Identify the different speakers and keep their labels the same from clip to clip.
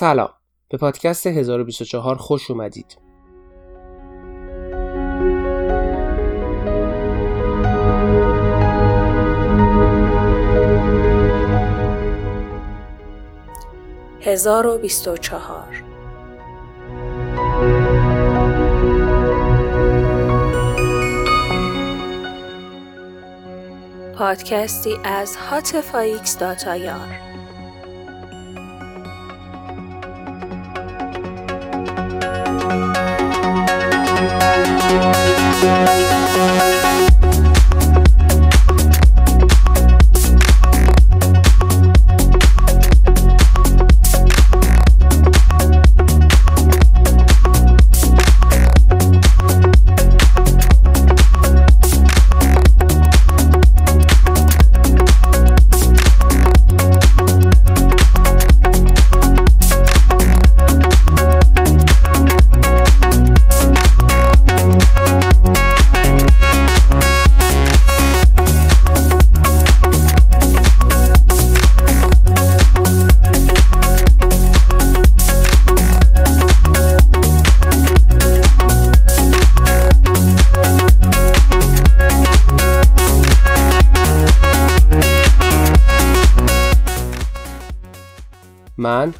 Speaker 1: سلام. به پادکست 1024 خوش اومدید.
Speaker 2: هزار و بیست و چهار. پادکستی از هاتفایکس داتایار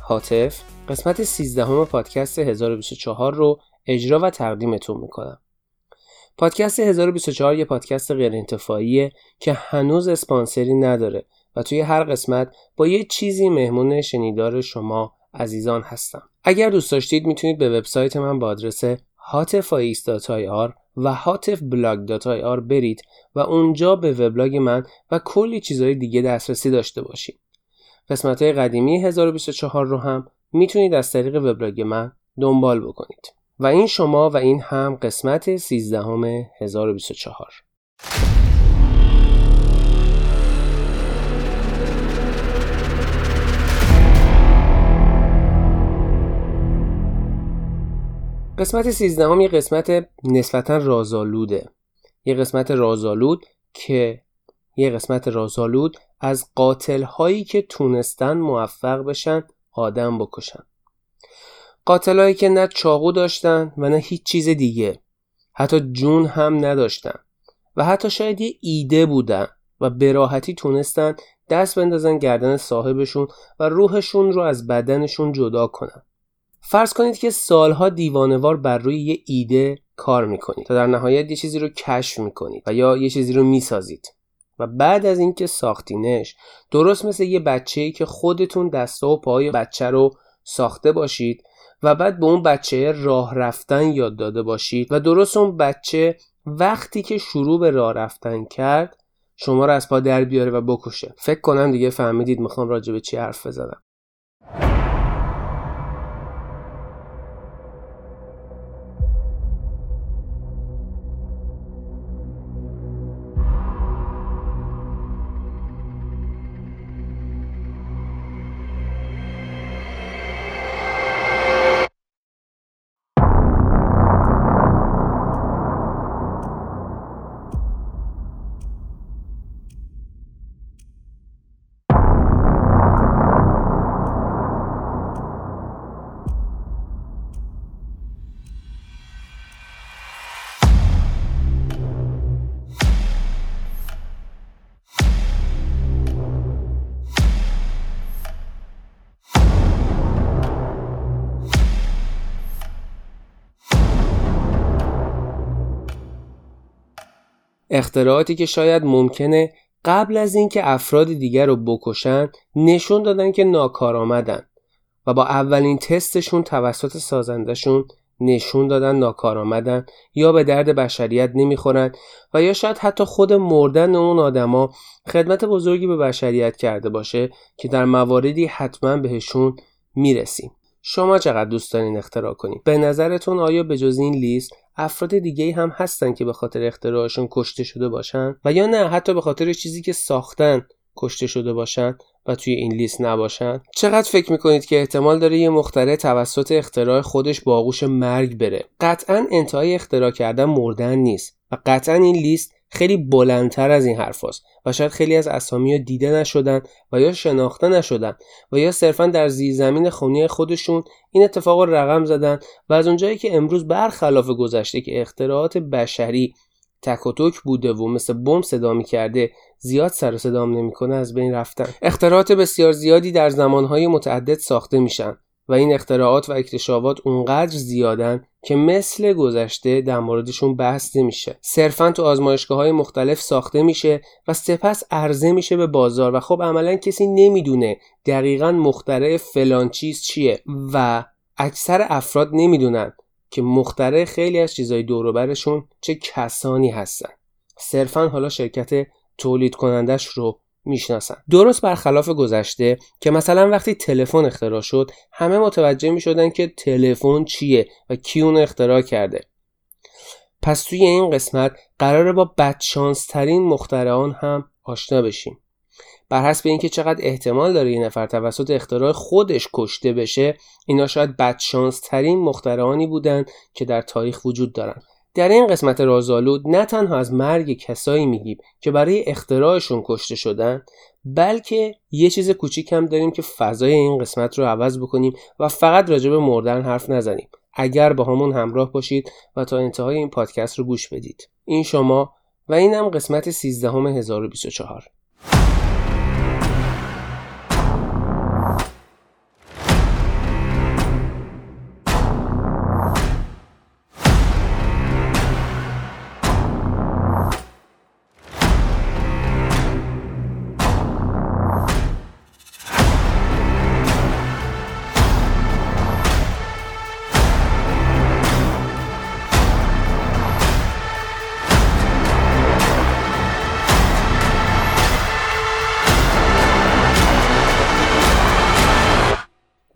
Speaker 1: حاطف قسمت 13 پادکست 1024 رو اجرا و تقدیمتون می‌کنم. پادکست 1024 یه پادکست غیر انتفاعیه که هنوز اسپانسری نداره و توی هر قسمت با یه چیزی مهمون شنیدار شما عزیزان هستم. اگر دوست داشتید می‌تونید به وبسایت من با آدرس hatfax.ir و hatfblog.ir برید و اونجا به وبلاگ من و کلی چیزهای دیگه دسترسی داشته باشید. قسمت قدیمی 1024 رو هم می‌تونید از طریق وبلاگ من دنبال بکنید. و این شما و این هم قسمت 13 همه 1024 قسمت 13 هم یه قسمت نسبتا رازآلوده. یه قسمت رازآلود که یه قسمت رازآلود از قاتل هایی که تونستن موفق بشن آدم بکشن. قاتل هایی که نه چاقو داشتن و نه هیچ چیز دیگه. حتی جون هم نداشتن. و حتی شاید یه ایده بودن و براحتی تونستن دست بندازن گردن صاحبشون و روحشون رو از بدنشون جدا کنن. فرض کنید که سالها دیوانوار بر روی یه ایده کار می‌کنید تا در نهایت یه چیزی رو کشف می‌کنید و یا یه چیزی رو می‌سازید. و بعد از اینکه ساختینش درست مثل یه بچه که خودتون دسته و پای بچه رو ساخته باشید و بعد به اون بچه راه رفتن یاد داده باشید و درست اون بچه وقتی که شروع به راه رفتن کرد شما رو از پا در بیاره و بکشه. فکر کنم دیگه فهمیدید می‌خوام راجع به چی حرف بزنم. اختراعاتی که شاید ممکنه قبل از اینکه افراد دیگر رو بکشن نشون دادن که ناکارآمدن و با اولین تستشون توسط سازندشون نشون دادن ناکارآمدن یا به درد بشریت نمی‌خورن و یا شاید حتی خود مردن اون آدما خدمت بزرگی به بشریت کرده باشه که در مواردی حتما بهشون می‌رسیم. شما چقدر دوست دارین اختراع کنید به نظرتون آیا به جز این لیست افراد دیگه هم هستن که به خاطر اختراعشون کشته شده باشن؟ و یا نه حتی به خاطر چیزی که ساختن کشته شده باشن و توی این لیست نباشن؟ چقدر فکر می‌کنید که احتمال داره یه مختره توسط اختراع خودش با آغوش مرگ بره؟ قطعا انتهای اختراع کردن مردن نیست و قطعا این لیست خیلی بلندتر از این حرف هست و شاید خیلی از اسامی ها دیده نشدن و یا شناخته نشدن و یا صرفا در زیرزمین خونی خودشون این اتفاق رو رقم زدن و از اونجایی که امروز برخلاف گذشته که اختراعات بشری تک و توک بوده و مثل بم صدا کرده زیاد سر و صدام نمی‌کنه از بین رفتن. اختراعات بسیار زیادی در زمانهای متعدد ساخته میشن و این اختراعات و اکتشافات اونقدر زیادن که مثل گذشته در موردشون بحث نمیشه. صرفا تو آزمایشگاه های مختلف ساخته میشه و سپس عرضه میشه به بازار و خب عملا کسی نمی‌دونه دقیقا مخترع فلان چیز چیه و اکثر افراد نمی‌دونن که مخترع خیلی از چیزهای دوروبرشون چه کسانی هستن. صرفا حالا شرکت تولید کنندش رو می‌شناسن. درست برخلاف گذشته که مثلا وقتی تلفن اختراع شد همه متوجه می‌شدن که تلفن چیه و کی اون اختراع کرده. پس توی این قسمت قراره با بدشانس ترین مخترعان هم آشنا بشیم. بر حسب اینکه چقدر احتمال داره این نفر توسط اختراع خودش کشته بشه اینا شاید بدشانس ترین مخترعانی بودن که در تاریخ وجود دارن. در این قسمت رازآلود نه تنها از مرگ کسایی میگیم که برای اختراعشون کشته شدن بلکه یه چیز کوچیک هم داریم که فضای این قسمت رو عوض بکنیم و فقط راجع به مردن حرف نزنیم. اگر با همون همراه باشید و تا انتهای این پادکست رو گوش بدید. این شما و اینم قسمت 13 1024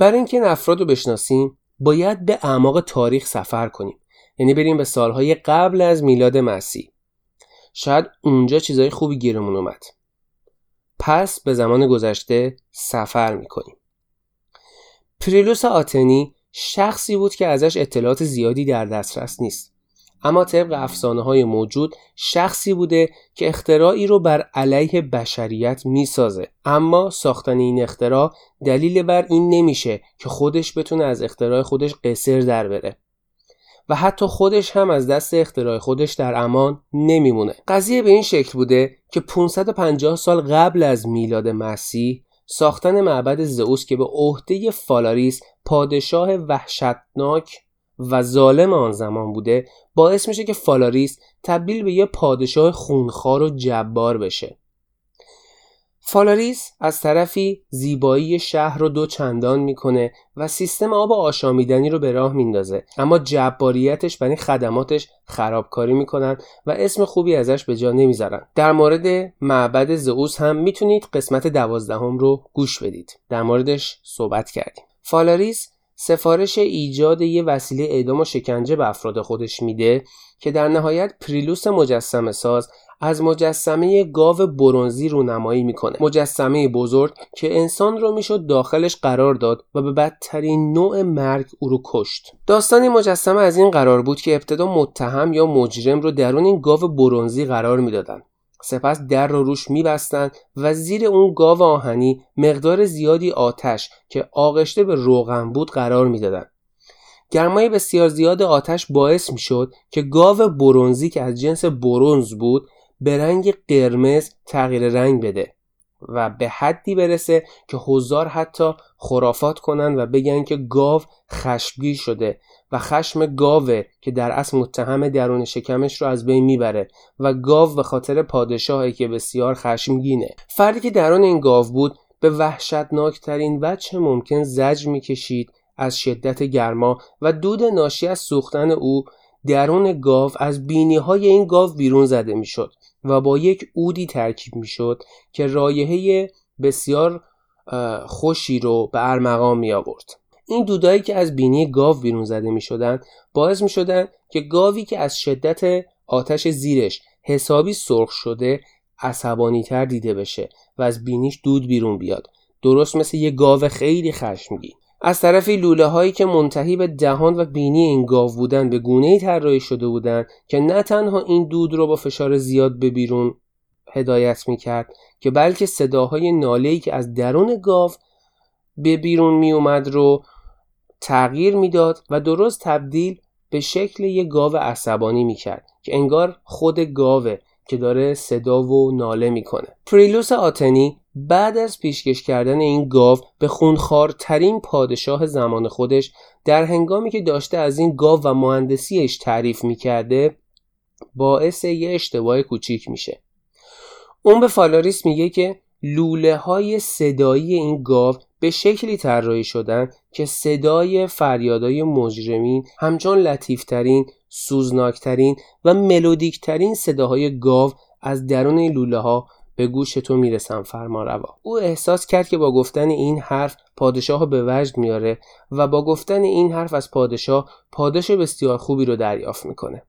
Speaker 1: برای اینکه این افراد رو بشناسیم باید به اعماق تاریخ سفر کنیم. یعنی بریم به سالهای قبل از میلاد مسیح. شاید اونجا چیزای خوبی گیرمون اومد. پس به زمان گذشته سفر می‌کنیم. پریلوس آتنی شخصی بود که ازش اطلاعات زیادی در دسترس نیست. اما طبق افسانه های موجود شخصی بوده که اختراعی رو بر علیه بشریت می‌سازه. اما ساختن این اختراع دلیل بر این نمیشه که خودش بتونه از اختراع خودش قصر در بره. و حتی خودش هم از دست اختراع خودش در امان نمیمونه. قضیه به این شکل بوده که 550 سال قبل از میلاد مسیح ساختن معبد زئوس که به عهده فالاریس پادشاه وحشتناک و ظالم آن زمان بوده باعث میشه که فالاریس تبدیل به یه پادشاه خونخوار و جبار بشه. فالاریس از طرفی زیبایی شهر رو دو چندان می‌کنه و سیستم آب آشامیدنی رو به راه میندازه. اما جباریتش برای خدماتش خرابکاری می‌کنن و اسم خوبی ازش به جا نمی‌ذارن. در مورد معبد زئوس هم می‌تونید قسمت دوازدهم رو گوش بدید. در موردش صحبت کردیم. فالاریس سفارش ایجاد یه وسیله اعدام و شکنجه به افراد خودش میده که در نهایت پریلوس مجسمه ساز از مجسمه گاو برونزی رونمایی می‌کنه. مجسمه بزرگ که انسان رو می‌شد داخلش قرار داد و به بدترین نوع مرگ او رو کشت. داستان این مجسمه از این قرار بود که ابتدا متهم یا مجرم رو درون این گاو برونزی قرار می‌دادن. سپس در رو روش میبستند و زیر اون گاو آهنی مقدار زیادی آتش که آغشته به روغن بود قرار می‌دادند گرمای بسیار زیاد آتش باعث می‌شد که گاو برونزی که از جنس برونز بود به رنگ قرمز تغییر رنگ بده و به حدی برسه که حضار حتی خرافات کنن و بگن که گاو خشمگین شده و خشم گاوه که در اصل متهم درون شکمش رو از بین می‌بره و گاو به خاطر پادشاهی که بسیار خشمگینه فردی که درون این گاو بود به وحشتناکترین وجه ممکن زج می‌کشید از شدت گرما و دود ناشی از سوختن او درون گاو از بینی های این گاو بیرون زده می‌شد و با یک اودی ترکیب می‌شد که رایحه بسیار خوشی رو به ارمغان می آورد. این دودایی که از بینی گاو بیرون زده می شدن باعث می شدن که گاوی که از شدت آتش زیرش حسابی سرخ شده عصبانی تر دیده بشه و از بینیش دود بیرون بیاد. درست مثل یه گاو خیلی خشمگین از طرفی لوله هایی که منتهی به دهان و بینی این گاو بودن به گونه ای طراحی شده بودند که نه تنها این دود رو با فشار زیاد به بیرون هدایت می کرد که بلکه صداهای ناله که از درون گاو به بیرون می اومد رو تغییر می‌داد و درست تبدیل به شکل یک گاو عصبانی می کرد که انگار خود گاوه که داره صدا و ناله می‌کنه. پریلوس آتنی بعد از پیشکش کردن این گاو به خونخوارترین پادشاه زمان خودش در هنگامی که داشته از این گاو و مهندسیش تعریف می‌کرده باعث یه اشتباه کوچیک میشه. اون به فالاریس میگه که لوله های صدایی این گاو به شکلی طراحی شدن که صدای فریادای مجرمین همچون لطیفترین، سوزناکترین و ملودیکترین صداهای گاو از درون این لوله ها به گوش تو می‌رسن فرما روا. او احساس کرد که با گفتن این حرف پادشاه به وجد میاره و با گفتن این حرف از پادشاه پاداش بسیار خوبی رو دریافت می‌کنه.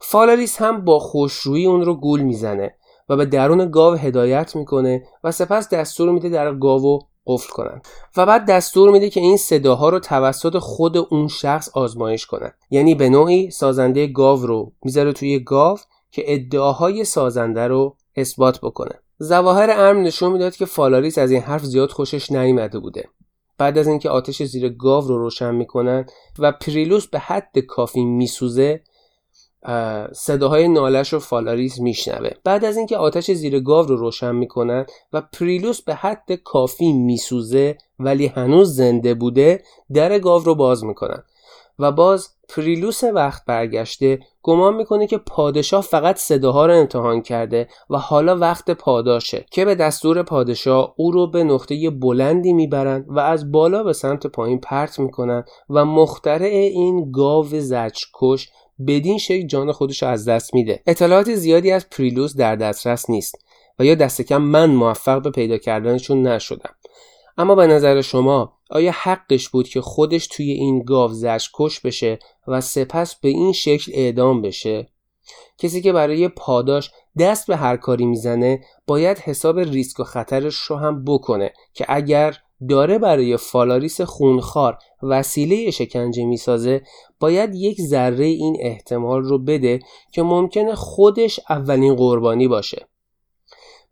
Speaker 1: فالاریس هم با خوشرویی اون رو گول می‌زنه. و به درون گاو هدایت می‌کنه و سپس دستور میده در گاو قفل کنن. و بعد دستور میده که این صداها رو توسط خود اون شخص آزمایش کنن. یعنی به نوعی سازنده گاو رو می‌ذاره توی گاو که ادعاهای سازنده رو اثبات بکنه. ظواهر امر نشون می‌داد که فالاریس از این حرف زیاد خوشش نیامده بوده. بعد از اینکه آتش زیر گاو رو روشن می‌کنن و پریلوس به حد کافی میسوزه صداهای نالش رو فالاریس میشنوه. بعد از اینکه آتش زیر گاو رو روشن می‌کنن و پریلوس به حد کافی میسوزه ولی هنوز زنده بوده در گاو رو باز می‌کنن. و باز پریلوس وقت برگشته گمان می‌کنه که پادشاه فقط صداها رو امتحان کرده و حالا وقت پاداشه که به دستور پادشاه او رو به نقطه بلندی می‌برند و از بالا به سمت پایین پرت می‌کنن و مخترع این گاو زجکش بدین شکل جان خودش رو از دست میده. اطلاعات زیادی از پریلوس در دسترس نیست و یا دست کم من موفق به پیدا کردنشون نشدم. اما به نظر شما آیا حقش بود که خودش توی این گاو کش بشه و سپس به این شکل اعدام بشه؟ کسی که برای پاداش دست به هر کاری می‌زنه باید حساب ریسک و خطرش رو هم بکنه که اگر داره برای فالاریس خونخوار وسیله شکنجه می‌سازه باید یک ذره این احتمال رو بده که ممکنه خودش اولین قربانی باشه.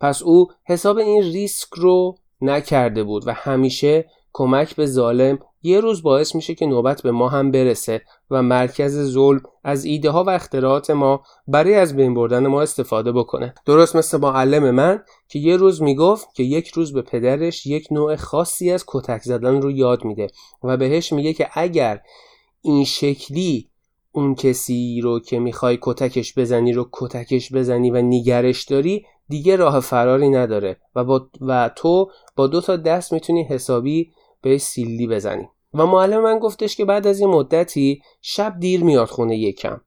Speaker 1: پس او حساب این ریسک رو نکرده بود و همیشه کمک به ظالم یه روز باعث میشه که نوبت به ما هم برسه و مرکز ظلم از ایده ها و اختراعات ما برای از بین بردن ما استفاده بکنه. درست مثل معلم من که یه روز می‌گفت که یک روز به پدرش یک نوع خاصی از کتک زدن رو یاد میده و بهش میگه که اگر این شکلی اون کسی رو که می‌خوای کتکش بزنی رو کتکش بزنی و نیگرش داری دیگه راه فراری نداره و, با و تو با دو تا دست می‌تونی حسابی به سیلی بزنی و معلم من گفتش که بعد از این مدتی شب دیر میاد خونه یکم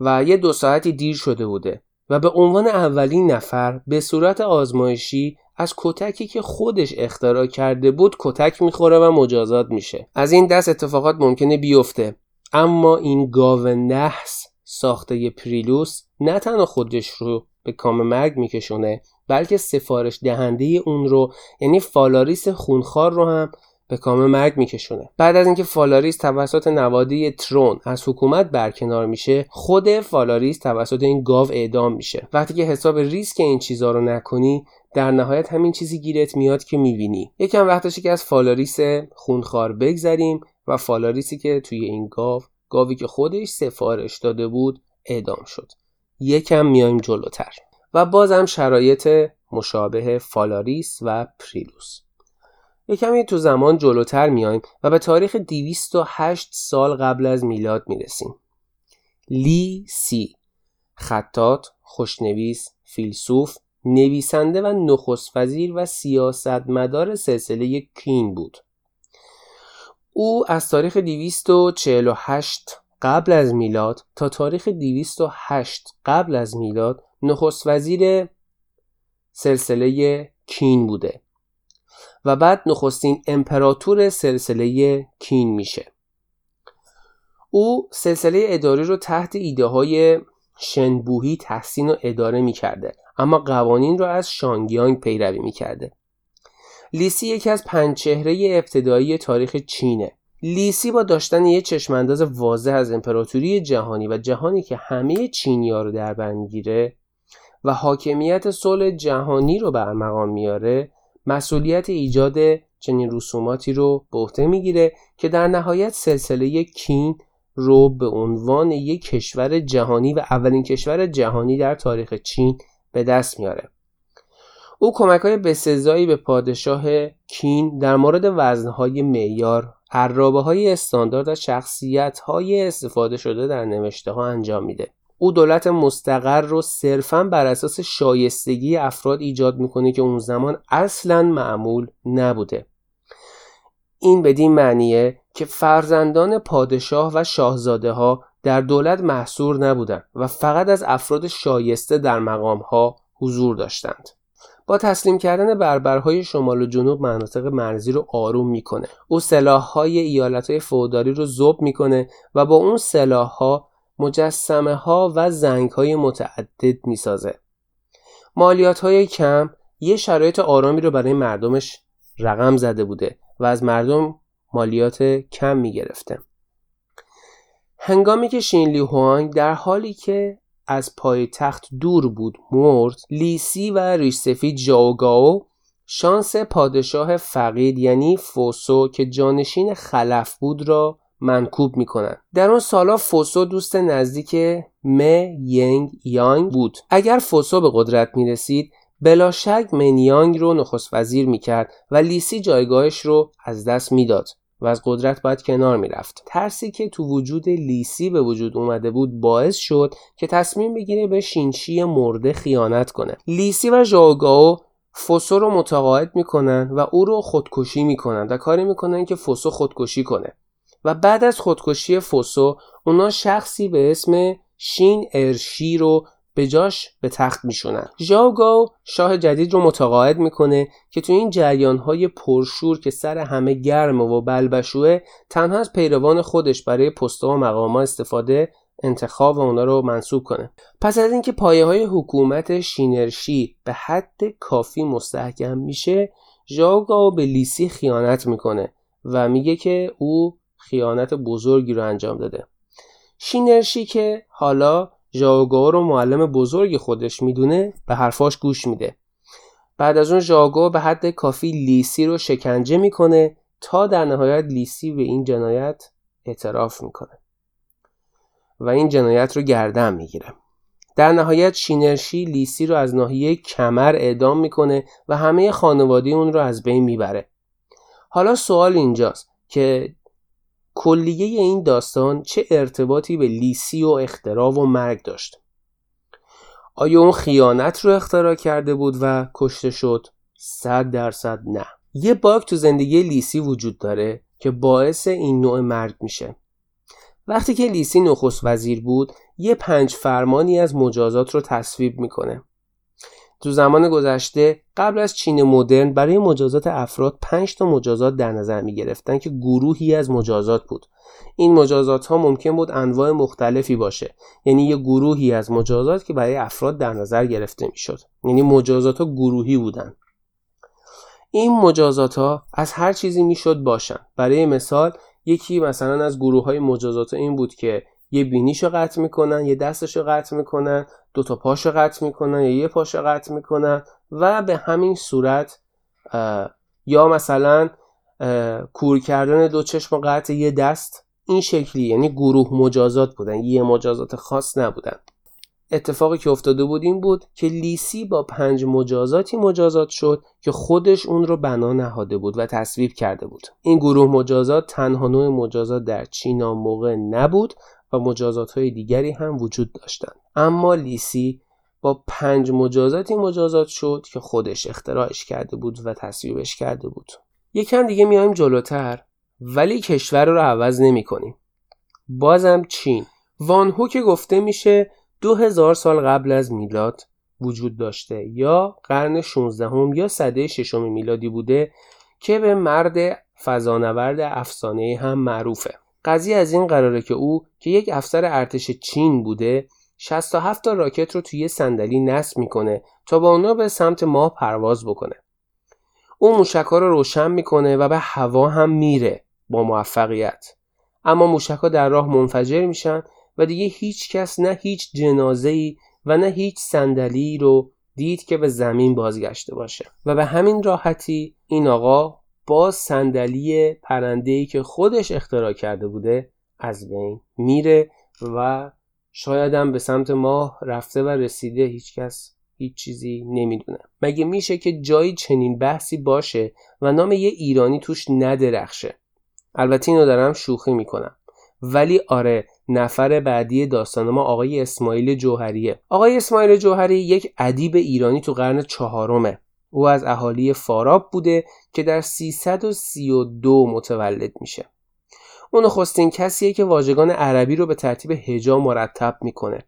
Speaker 1: و یه دو ساعتی دیر شده بوده. و به عنوان اولین نفر به صورت آزمایشی از کتکی که خودش اختراع کرده بود کتک می‌خوره و مجازات میشه. از این دست اتفاقات ممکنه بیفته. اما این گاو نحس ساخته پریلوس نه تنها خودش رو به کام مرگ میکشونه بلکه سفارش دهنده اون رو یعنی فالاریس خونخوار رو هم به کام مرگ میکشونه. بعد از اینکه فالاریس توسط نوادی ترون از حکومت برکنار میشه خود فالاریس توسط این گاو اعدام میشه. وقتی که حساب ریسک این چیزها رو نکنی در نهایت همین چیزی گیرت میاد که می‌بینی. یکم وقتشه که از فالاریس خونخوار بگذریم و فالاریسی که توی این گاو گاوی که خودش سفارش داده بود اعدام شد. یکم میایم جلوتر. و بازم شرایط مشابه فالاریس و پریلوس یکمی تو زمان جلوتر میایم و به تاریخ 208 سال قبل از میلاد می‌رسیم لی سی خطات، خوشنویس، فیلسوف، نویسنده و نخست وزیر و سیاستمدار سلسله کین بود. او از تاریخ 248 قبل از میلاد تا تاریخ 208 قبل از میلاد نخست وزیر سلسله کین بوده. و بعد نخستین امپراتور سلسله کین میشه. او سلسله اداری رو تحت ایده های شنبوهی تحسین و اداره می‌کرده اما قوانین رو از شانگیانگ پیروی می‌کرده. لیسی یکی از پنج چهره ابتدایی تاریخ چینه. لیسی با داشتن یه چشمانداز واضح از امپراتوری جهانی و جهانی که همه چینیا رو در بر می‌گیره و حاکمیت صلح جهانی رو بر مقام میاره مسئولیت ایجاد چنین رسوماتی رو به عهده می‌گیره که در نهایت سلسله کین رو به عنوان یک کشور جهانی و اولین کشور جهانی در تاریخ چین به دست میاره. او کمک های بسزایی به پادشاه کین در مورد وزنهای معیار عرابه های استاندارد و شخصیت های استفاده شده در نوشته ها انجام میده. او دولت مستقر رو صرفا بر اساس شایستگی افراد ایجاد می‌کنه که اون زمان اصلا معمول نبوده این بدین معنیه که فرزندان پادشاه و شاهزاده ها در دولت محصور نبودند و فقط از افراد شایسته در مقام ها حضور داشتند. با تسلیم کردن بربرهای شمال و جنوب مناطق مرزی رو آروم می‌کنه. او سلاحهای ایالتهای فودالی رو زوب می‌کنه و با اون سلاحها مجسمه ها و زنگ های متعدد می‌سازه. مالیات های کم یه شرایط آرامی رو برای مردمش رقم زده بوده و از مردم مالیات کم می گرفته. هنگامی که شینلی هوانگ در حالی که از پای تخت دور بود مرد لیسی و ریشسفید جاوگاو شانس پادشاه فقید یعنی فوسو که جانشین خلف بود را منکوب می‌کنن. در اون سالا فوسو دوست نزدیک م ینگ یانگ بود. اگر فوسو به قدرت می‌رسید بلا شک منیانگ رو نخست وزیر می‌کرد و لیسی جایگاهش رو از دست می‌داد و از قدرت باید کنار می‌رفت. ترسی که تو وجود لیسی به وجود اومده بود باعث شد که تصمیم بگیره به شینشی مرده خیانت کنه. لیسی و ژاوگاو فوسو رو متقاعد می‌کنن و او رو خودکشی می‌کنن و کاری می‌کنن که فوسو خودکشی کنه. و بعد از خودکشی فوسو اونا شخصی به اسم شین ارشی رو به جاش به تخت میشونن. ژاوگاو شاه جدید رو متقاعد می‌کنه که تو این جریان های پرشور که سر همه گرم و بلبشوه تنها از پیروان خودش برای پستا و مقاما استفاده انتخاب اونا رو منصوب کنه. پس از اینکه پایه های حکومت شینرشی به حد کافی مستحکم میشه ژاوگاو به لیسی خیانت می‌کنه و میگه که او خیانت بزرگی رو انجام داده. شینرشی که حالا ژاوگو رو معلم بزرگ خودش می‌دونه به حرفاش گوش میده. بعد از اون ژاگو به حد کافی لیسی رو شکنجه می‌کنه تا در نهایت لیسی به این جنایت اعتراف می‌کنه. و این جنایت رو گردن می‌گیره. در نهایت شینرشی لیسی رو از ناحیه کمر اعدام می‌کنه و همه خانواده اون رو از بین می‌بره. حالا سوال اینجاست که کلیه این داستان چه ارتباطی به لیسی و اختراع و مرگ داشت؟ آیا اون خیانت رو اختراع کرده بود و کشته شد؟ صد درصد نه. یه باگ تو زندگی لیسی وجود داره که باعث این نوع مرگ میشه. وقتی که لیسی نخست وزیر بود یه پنج فرمانی از مجازات رو تصویب می‌کنه. تو زمان گذشته قبل از چین مدرن برای مجازات افراد 5 تا مجازات در نظر می گرفتن که گروهی از مجازات بود. این مجازات ها ممکن بود انواع مختلفی باشه. یعنی یه گروهی از مجازات که برای افراد در نظر گرفته می شد یعنی مجازات ها گروهی بودن. این مجازات ها از هر چیزی می‌شد باشن. برای مثال یکی مثلا از گروه های مجازات این بود که یه بینیشو قطع می‌کنن یه دستشو قطع می‌کنن دو تا پاشو قطع می‌کنن یا یه پاشو قطع می‌کنن و به همین صورت یا مثلا کور کردن دو چشم و قطع یه دست این شکلی یعنی گروه مجازات بودن یه مجازات خاص نبودن. اتفاقی که افتاده بود این بود که لیسی با پنج مجازاتی مجازات شد که خودش اون رو بنا نهاده بود و تصویب کرده بود. این گروه مجازات تنها نوع مجازات در چینا موقع نبود مجازات های دیگری هم وجود داشتند. اما لیسی با پنج مجازاتی مجازات شد که خودش اختراعش کرده بود و تصویبش کرده بود. یکم دیگه میایم جلوتر ولی کشور رو عوض نمی کنیم بازم چین. وانهو که گفته میشه دو هزار سال قبل از میلاد وجود داشته یا قرن 16 هم یا صده ششم میلادی بوده که به مرد فضانورد افسانه هم معروفه. قضیه از این قراره که او که یک افسر ارتش چین بوده 67 تا راکت رو توی صندلی نصب می‌کنه تا با اونا به سمت ماه پرواز بکنه. او موشک ها رو روشن می‌کنه و به هوا هم میره با موفقیت. اما موشک ها در راه منفجر میشن و دیگه هیچ کس نه هیچ جنازه و نه هیچ صندلی رو دید که به زمین بازگشته باشه. و به همین راحتی این آقا با صندلی پرنده که خودش اختراع کرده بوده از بین میره و شایدم به سمت ماه رفته و رسیده. هیچکس هیچ چیزی نمی‌دونه. مگه میشه که جایی چنین بحثی باشه و نام یه ایرانی توش ندرخشه؟ البته اینو دارم شوخی می‌کنم. ولی آره نفر بعدی داستان ما آقای اسماعیل جوهریه. آقای اسماعیل جوهری یک ادیب ایرانی تو قرن چهارمه. او از اهالی فاراب بوده که در 332 متولد میشه. اون نخستین کسیه که واژگان عربی رو به ترتیب هجا مرتب می‌کنه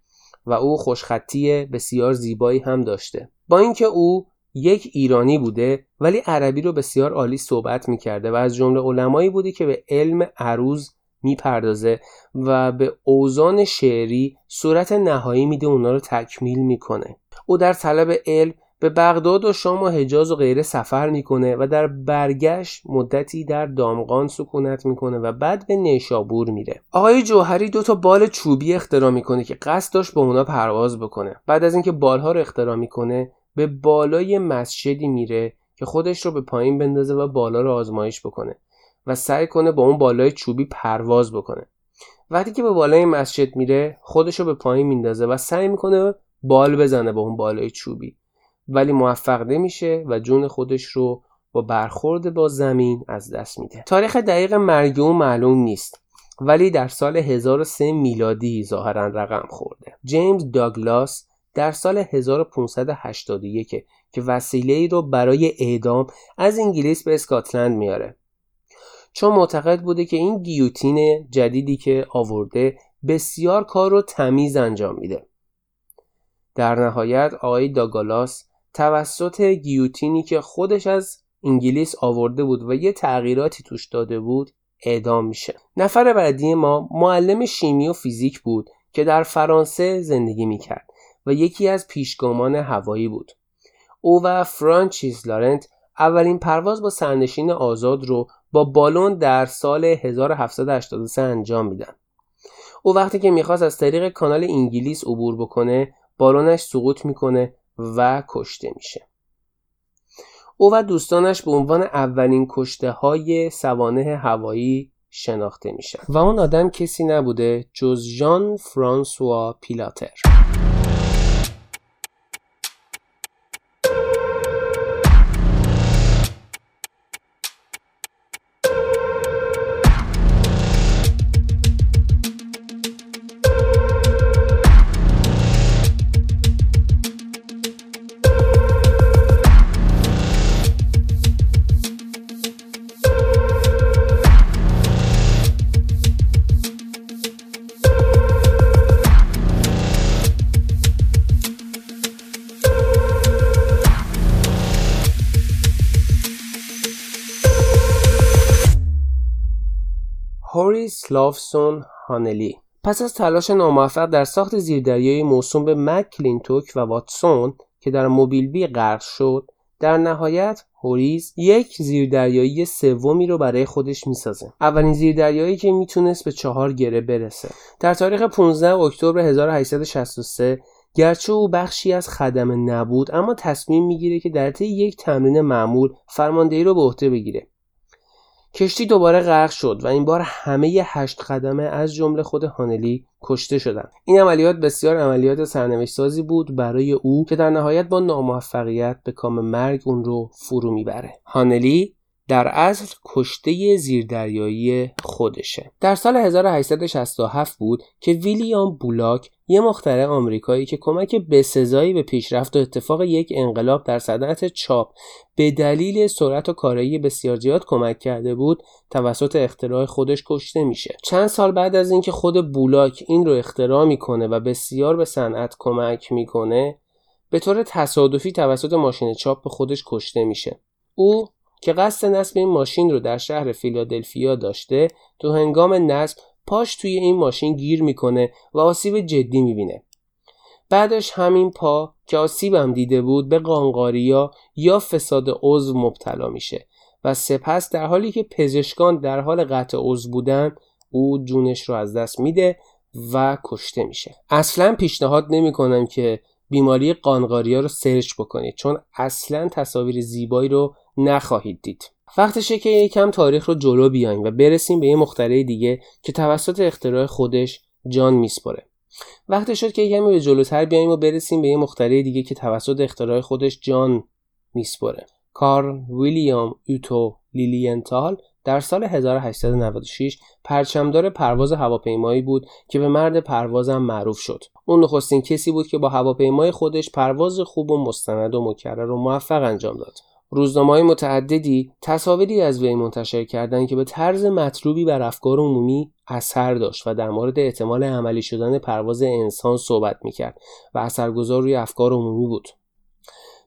Speaker 1: و او خوشخطی بسیار زیبایی هم داشته. با اینکه او یک ایرانی بوده ولی عربی رو بسیار عالی صحبت می‌کرده و از جمله علمایی بوده که به علم عروض می‌پردازه و به اوزان شعری صورت نهایی میده اونا رو تکمیل می‌کنه. او در طلب علم به بغداد و شام و حجاز و غیره سفر می‌کنه و در برگشت مدتی در دامغان سکونت می‌کنه و بعد به نیشابور میره. آقای جوهری دو تا بال چوبی اختراع می‌کنه که قصد داشت با اونا پرواز بکنه. بعد از اینکه بالها رو اختراع می‌کنه به بالای مسجدی میره که خودش رو به پایین بندازه و بالا رو آزمایش بکنه و سعی کنه با اون بالای چوبی پرواز بکنه. وقتی که به بالای مسجد میره خودش رو به پایین میندازه و سعی می‌کنه بال بزنه با اون بالای چوبی. ولی موفق نمیشه و جون خودش رو با برخورد با زمین از دست میده. تاریخ دقیق مرگ او معلوم نیست ولی در سال 1003 میلادی ظاهرا رقم خورده. جیمز داگلاس در سال 1581 که وسیله ای رو برای اعدام از انگلیس به اسکاتلند میاره. چون معتقد بوده که این گیوتین جدیدی که آورده بسیار کار رو تمیز انجام میده. در نهایت آقای داگالاس توسط گیوتینی که خودش از انگلیس آورده بود و یه تغییراتی توش داده بود اعدام میشه. نفر بعدی ما معلم شیمی و فیزیک بود که در فرانسه زندگی می‌کرد و یکی از پیشگامان هوایی بود. او و فرانچیز لارنت اولین پرواز با سرنشین آزاد رو با بالون در سال 1783 انجام میدن. او وقتی که می‌خواست از طریق کانال انگلیس عبور بکنه بالونش سقوط می‌کنه و کشته میشه. او و دوستانش به عنوان اولین کشته های سوانه هوایی شناخته میشن. و اون آدم کسی نبوده جز ژان فرانسوا پیلاتر. هوریس لاوسون هانلی. پس از تلاش ناموفق در ساخت زیردریایی موسوم به مک کلینتوک و واتسون که در موبیل بی غرق شد در نهایت هوریس یک زیردریایی سومی رو برای خودش می‌سازه. اولین زیردریایی که می‌تونست به چهار گره برسه. در تاریخ 15 اکتبر 1863 گرچه او بخشی از خدمه نبود اما تصمیم می‌گیره که در طی یک تمرین معمول فرماندهی رو به عهده بگیره. کشتی دوباره غرق شد و این بار همه هشت خدمه از جمله خود هانلی کشته شدند. این عملیات بسیار عملیات سرنوشت سازی بود برای او که در نهایت با ناموفقیت به کام مرگ اون رو فرو می‌بره. هانلی در اصل کشته زیردریایی خودشه. در سال 1867 بود که ویلیام بولاک یه مخترع آمریکایی که کمک بسزایی به پیشرفت و اتفاق یک انقلاب در صنعت چاپ به دلیل سرعت و کارایی بسیار زیاد کمک کرده بود توسط اختراع خودش کشته میشه. چند سال بعد از اینکه خود بولاک این رو اختراع می‌کنه و بسیار به صنعت کمک می‌کنه به طور تصادفی توسط ماشین چاپ به خودش کشته میشه. او که قصد نصب این ماشین رو در شهر فیلادلفیا داشته تو هنگام نصب پاش توی این ماشین گیر می‌کنه و آسیب جدی می‌بینه. بعدش همین پا که آسیبم دیده بود به قانقاریا یا فساد عضو مبتلا میشه و سپس در حالی که پزشکان در حال قطع عضو بودن او جونش رو از دست میده و کشته میشه. اصلا پیشنهاد نمی‌کنم که بیماری قانقاریا رو سرچ بکنید چون اصلا تصاویر زیبایی رو نخواهید دید وقتشه که یکم تاریخ رو جلو بیایم و برسیم به یه مختره دیگه که توسط اختراع خودش جان میسپره وقت شد که یکمی به جلوتر بیایم و برسیم به یه مخترع دیگه که توسط اختراع خودش جان میسپره کارل ویلهلم اوتو لیلینتال در سال 1896 پرچمدار پرواز هواپیمایی بود که به مرد پروازم معروف شد. اون نخستین کسی بود که با هواپیمای خودش پرواز خوب و مستند و مکرر و موفق انجام داد. روزنامه‌های متعددی تصاویری از وی منتشر کردند که به طرز مطلوبی بر افکار عمومی اثر داشت و در مورد احتمال عملی شدن پرواز انسان صحبت می‌کرد و اثرگذار روی افکار عمومی بود.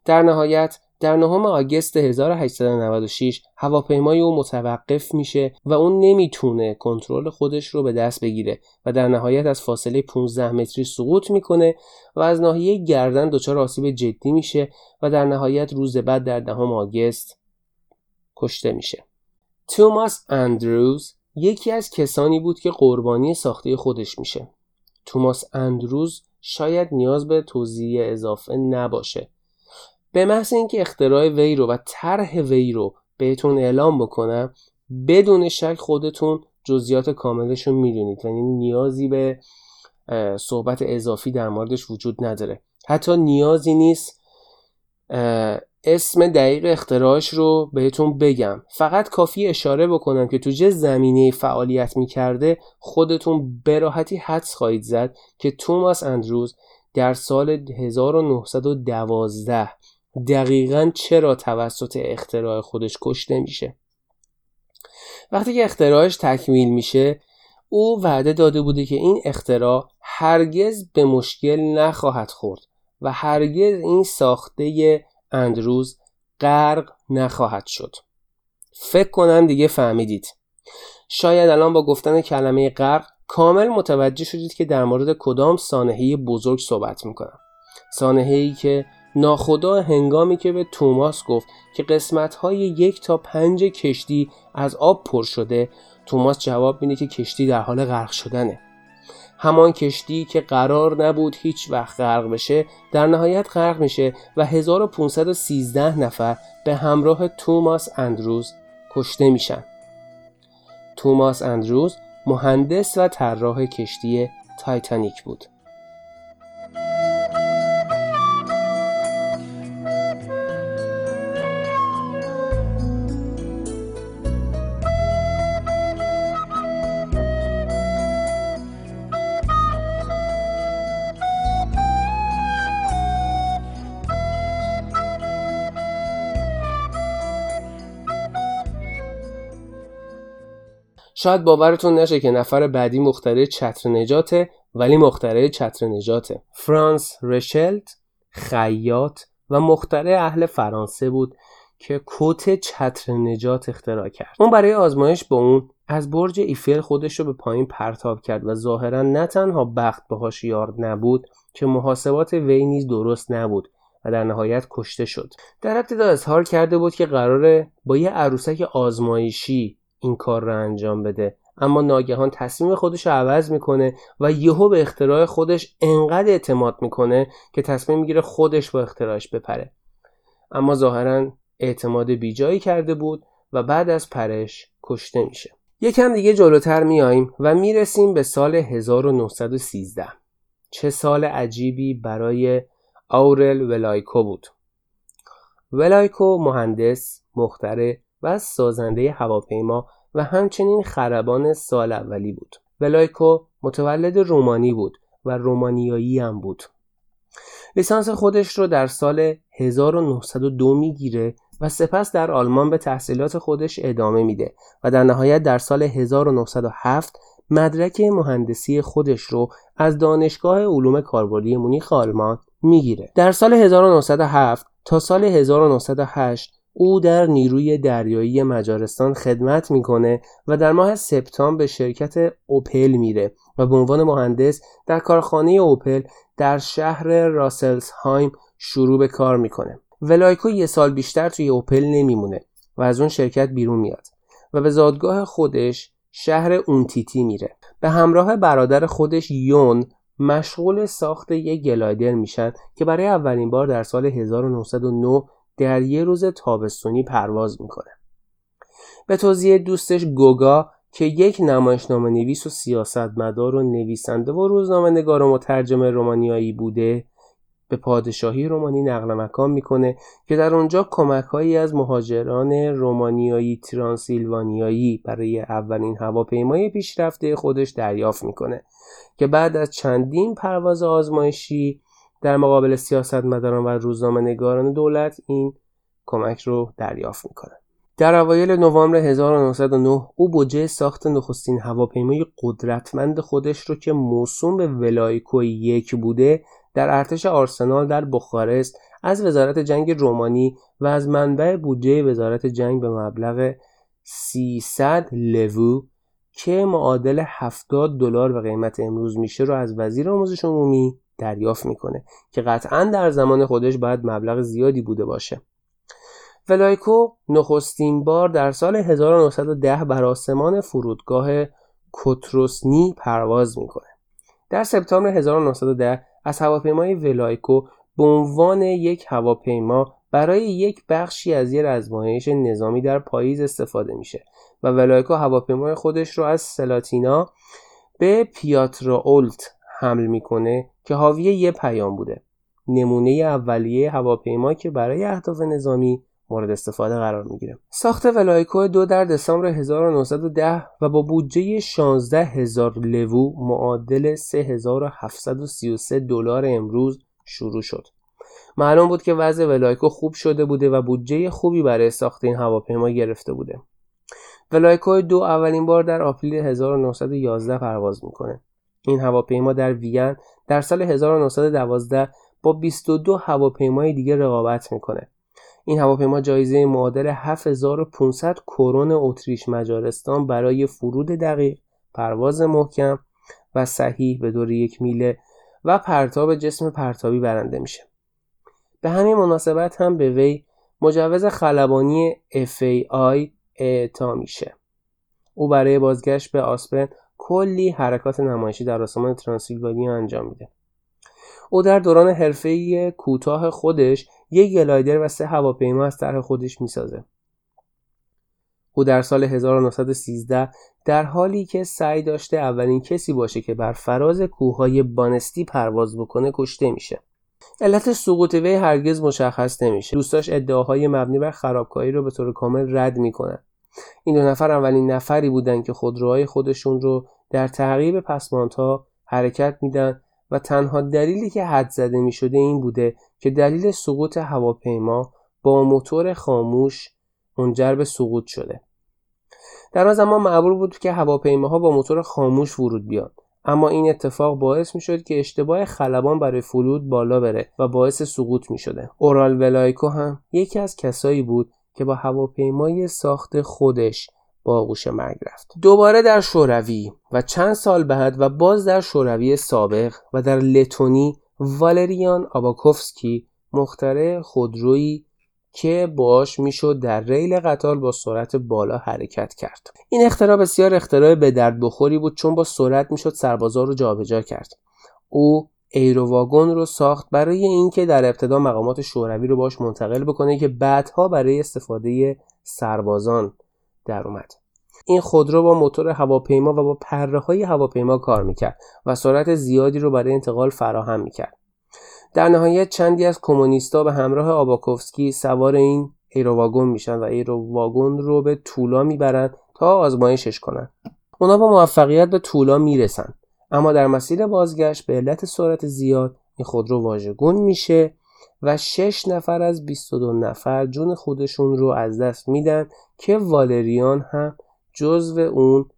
Speaker 1: در نهایت در نهم آگست 1896 هواپیمای او متوقف میشه و اون نمی‌تونه کنترل خودش رو به دست بگیره و در نهایت از فاصله 15 متری سقوط می‌کنه و از ناحیه گردن دچار آسیب جدی میشه و در نهایت روز بعد در دهم آگست کشته میشه. توماس اندروز یکی از کسانی بود که قربانی ساخته خودش میشه. توماس اندروز شاید نیاز به توضیح اضافه نباشه به محض اینکه اختراع وی رو و طرح وی رو بهتون اعلام بکنم بدون شک خودتون جزئیات کاملش رو می‌دونید. یعنی نیازی به صحبت اضافی در موردش وجود نداره. حتی نیازی نیست اسم دقیق اختراعش رو بهتون بگم. فقط کافی اشاره بکنم که تو چه زمینه فعالیت می‌کرده خودتون براحتی حدس خواهید زد که توماس اندروز در سال 1912 دقیقا چرا توسط اختراع خودش کشته میشه وقتی که اختراعش تکمیل میشه او وعده داده بوده که این اختراع هرگز به مشکل نخواهد خورد و هرگز این ساخته اندروز غرق نخواهد شد. فکر کنم دیگه فهمیدید. شاید الان با گفتن کلمه غرق کامل متوجه شدید که در مورد کدام سانحه بزرگ صحبت می‌کنم. سانحه ای که ناخدا هنگامی که به توماس گفت که قسمت های یک تا پنج کشتی از آب پر شده توماس جواب میده که کشتی در حال غرق شدنه. همان کشتی که قرار نبود هیچ وقت غرق بشه در نهایت غرق میشه و 1513 نفر به همراه توماس اندروز کشته میشن. توماس اندروز مهندس و طراح کشتی تایتانیک بود. شاید باورتون نشه که نفر بعدی مختره چتر نجاته ولی مختره چتر نجاته. فرانس رشلت خیاط و مختره اهل فرانسه بود که کت چتر نجات اختراع کرد. اون برای آزمایش با اون از برج ایفل خودش رو به پایین پرتاب کرد و ظاهرا نه تنها بخت باهاش یار نبود که محاسبات وی نیز درست نبود و در نهایت کشته شد. در ابتدا اظهار کرده بود که قراره با یه عروسک آزمایشی این کار رو انجام بده. اما ناگهان تصمیم خودش رو عوض می‌کنه و یهو به اختراع خودش انقدر اعتماد می‌کنه که تصمیم می‌گیره خودش با اختراعش بپره. اما ظاهرا اعتماد بیجایی کرده بود و بعد از پرش کشته میشه. یکم دیگه جلوتر میاییم و می‌رسیم به سال 1913 چه سال عجیبی برای آورل ولایکو بود. ولایکو مهندس مختره و سازنده هواپیما و همچنین خربان سال اولی بود. ولایکو متولد رومانی بود و رومانیایی هم بود. لیسانس خودش رو در سال 1902 می‌گیره و سپس در آلمان به تحصیلات خودش ادامه میده و در نهایت در سال 1907 مدرک مهندسی خودش رو از دانشگاه علوم کاربردی مونیخ آلمان می‌گیره. در سال 1907 تا سال 1908 او در نیروی دریایی مجارستان خدمت می‌کنه و در ماه سپتامبر به شرکت اوپل میره و به عنوان مهندس در کارخانه اوپل در شهر راسلسهایم شروع به کار می‌کنه. ولایکو یه سال بیشتر توی اوپل نمیمونه و از اون شرکت بیرون میاد و به زادگاه خودش شهر اونتیتی میره. به همراه برادر خودش یون مشغول ساخت یک گلایدر میشن که برای اولین بار در سال 1909 در یه روز تابستونی پرواز می‌کنه. به توضیح دوستش گوگا که یک نمایشنامه نویس و سیاستمدار و نویسنده و روزنامه نگار و مترجم رومانیایی بوده به پادشاهی رومانی نقل مکان می‌کنه که در اونجا کمکهایی از مهاجران رومانیایی ترانسیلوانیایی برای اولین هواپیمای پیشرفته خودش دریافت می‌کنه که بعد از چندین پرواز آزمایشی در مقابل سیاستمداران و روزنامه نگاران دولت این کمک رو دریافت می‌کنه. در اوایل نوامبر 1909 او بودجه ساخت نخستین هواپیمای قدرتمند خودش رو که موسوم به ولایکو یک بوده در ارتش آرسنال در بخارست از وزارت جنگ رومانی و از منبع بودجه وزارت جنگ به مبلغ 300 لوو که معادل 70 دلار به قیمت امروز میشه رو از وزیر آموزش عمومی دریافت می‌کنه که قطعا در زمان خودش باید مبلغ زیادی بوده باشه. ولایکو نخستین بار در سال 1910 بر آسمان فرودگاه کوتروسنی پرواز می‌کنه. در سپتامبر 1910 از هواپیمای ولایکو به عنوان یک هواپیما برای یک بخشی از یک آزمایش نظامی در پاییز استفاده میشه و ولایکو هواپیمای خودش رو از سلاتینا به پیاترا اولت حمل می‌کنه که حاوی یه پیام بوده. نمونه اولیه هواپیما که برای اهداف نظامی مورد استفاده قرار می‌گیره. ساخت ولایکو دو در دسامبر 1910 و با بودجه 16 هزار لوو معادل 3733 دلار امروز شروع شد. معلوم بود که وضع ولایکو خوب شده بوده و بودجه خوبی برای ساخت این هواپیما گرفته بوده. ولایکو دو اولین بار در آپریل 1911 پرواز می‌کنه. این هواپیما در وین در سال 1912 با 22 هواپیمای دیگه رقابت می‌کنه. این هواپیما جایزه معادل 7500 کرون اتریش مجارستان برای فرود دقیق پرواز محکم و صحیح به دور یک میله و پرتاب جسم پرتابی برنده میشه. به همین مناسبت هم به وی مجوز خلبانی FAI اعطا میشه. او برای بازگشت به آسپرن کلی حرکات نمایشی در آسمان ترانسیلوانیا انجام میده. او در دوران حرفه‌ای کوتاه خودش یک گلایدر و سه هواپیما از طرح خودش می‌سازه. او در سال 1913 در حالی که سعی داشته اولین کسی باشه که بر فراز کوههای بانستی پرواز بکنه کشته میشه. علت سقوط وی هرگز مشخص نمیشه. دوستاش ادعاهای مبنی بر خرابکاری رو به طور کامل رد می‌کنن. این دو نفر اولین نفری بودن که خودروهای خودشون رو در تعقیب پسماندها حرکت میدن و تنها دلیلی که حد زده می شده این بوده که دلیل سقوط هواپیما با موتور خاموش منجر به سقوط شده در آن زمان معمول بود که هواپیماها با موتور خاموش ورود بیان اما این اتفاق باعث می شد که اشتباه خلبان برای فرود بالا بره و باعث سقوط می شده. اورال ولایکو هم یکی از کسایی بود که با هواپیمای ساخت خودش با آغوش مرگ رفت. دوباره در شوروی و چند سال بعد و باز در شوروی سابق و در لتونی والریان آباکوفسکی مخترع خودرویی که باش می‌شد در ریل قطار با سرعت بالا حرکت کرد. این اختراع بسیار اختراع به درد بخوری بود چون با سرعت می‌شد سربازا رو جابجا کرد. او ایرو رو ساخت برای اینکه در ابتدا مقامات شوروی رو باش منتقل بکنه که بعدها برای استفاده سربازان در اومد. این خودرو با موتور هواپیما و با پره های هواپیما کار می‌کرد و سرعت زیادی رو برای انتقال فراهم می‌کرد. در نهایت چندی از کمونیستا به همراه آباکوفسکی سوار این ایرو میشن و ایرو رو به طولا می‌برند تا آزمایشش کنند اونا با موفقیت به طولا می‌رسن. اما در مسیر بازگشت به علت سرعت زیاد این خودرو واژگون میشه و شش نفر از 22 نفر جون خودشون رو از دست میدن که والریان هم جزو اون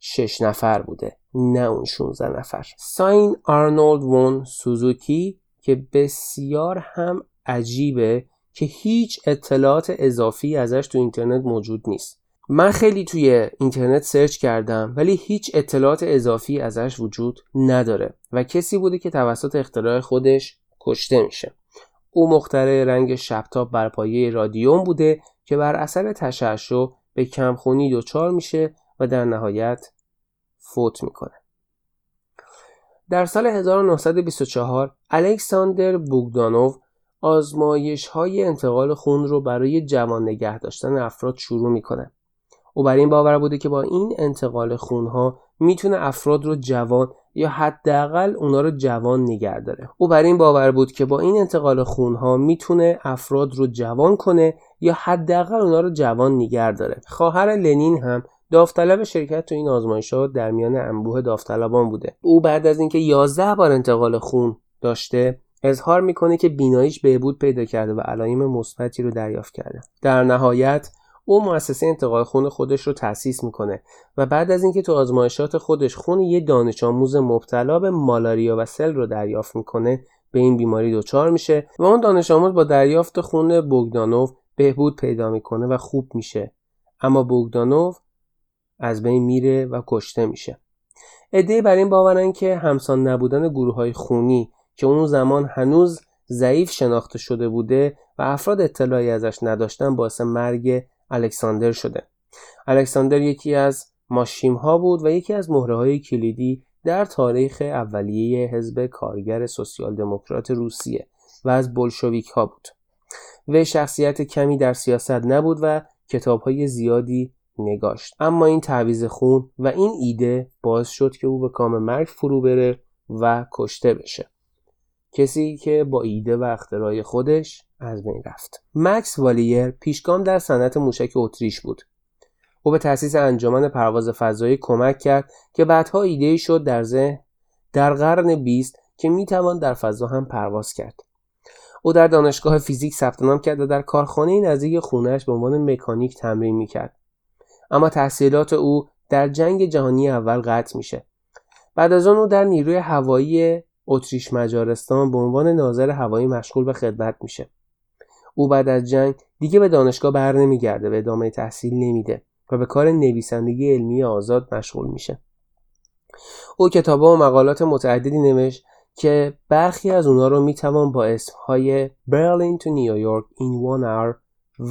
Speaker 1: شش نفر بوده نه اون 16 نفر. ساین آرنولد وون سوزوکی که بسیار هم عجیبه که هیچ اطلاعات اضافی ازش تو اینترنت موجود نیست. من خیلی توی اینترنت سرچ کردم ولی هیچ اطلاعات اضافی ازش وجود نداره و کسی بوده که توسط اختراع خودش کشته میشه او مختره رنگ شبتاب بر پایه رادیوم بوده که بر اثر تشعشع به کمخونی دچار میشه و در نهایت فوت می‌کنه. در سال 1924 الکساندر بوگدانوف آزمایش های انتقال خون رو برای جوان نگه داشتن افراد شروع می‌کنه. او بر این باور بوده که با این انتقال خون ها می‌تونه افراد رو جوان یا حداقل اونا رو جوان نگه داره. او بر این باور بود که با این انتقال خون ها می‌تونه افراد رو جوان کنه یا حداقل اونا رو جوان نگه داره. خواهر لنین هم داوطلب شرکت تو این آزمایش ها در میان انبوه داوطلبان بوده. او بعد از اینکه 11 بار انتقال خون داشته اظهار می‌کنه که بیناییش بهبود پیدا کرده و علائم مثبتی رو دریافت کرده. در نهایت او مؤسسه انتقال خون خودش رو تأسیس می‌کنه و بعد از اینکه تو آزمایشات خودش خون یه دانش آموز مبتلا به مالاریا و سل رو دریافت می‌کنه به این بیماری دچار میشه و اون دانش آموز با دریافت خون بوگدانوف بهبود پیدا می‌کنه و خوب میشه. اما بوگدانوف از بین میره و کشته میشه. عده بر این باورن که همسان نبودن گروه های خونی که اون زمان هنوز ضعیف شناخته شده بوده و افراد اطلاعی ازش نداشتن باعث مرگ الکساندر شده. الکساندر یکی از ماشیم ها بود و یکی از مهره های کلیدی در تاریخ اولیه حزب کارگر سوسیال دموکرات روسیه و از بلشویک ها بود. وی شخصیت کمی در سیاست نبود و کتاب های زیادی نگاشت. اما این تعویز خون و این ایده باعث شد که او به کام مرگ فرو بره و کشته بشه. کسی که با ایده و اختراع خودش از بین رفت. مکس والیر پیشگام در صنعت موشک اتریش بود. او به تأسیس انجمن پرواز فضایی کمک کرد که بعدها ایده شد در ذهن در قرن بیست که می‌توان در فضا هم پرواز کرد. او در دانشگاه فیزیک ثبت نام کرد و در کارخانه نزدیک خونهش به عنوان مکانیک تمرین می‌کرد. اما تحصیلات او در جنگ جهانی اول قطع میشه. بعد از آن او در نیروی هوایی اتریش مجارستان به عنوان ناظر هوایی مشغول به خدمت میشه. او بعد از جنگ دیگه به دانشگاه بر نمیگرده و ادامه تحصیل نمیده و به کار نویسندگی علمی آزاد مشغول میشه. او کتاب و مقالات متعددی نوشت که برخی از اونا رو می‌توان با اسمهای برلین تو نیویورک in one hour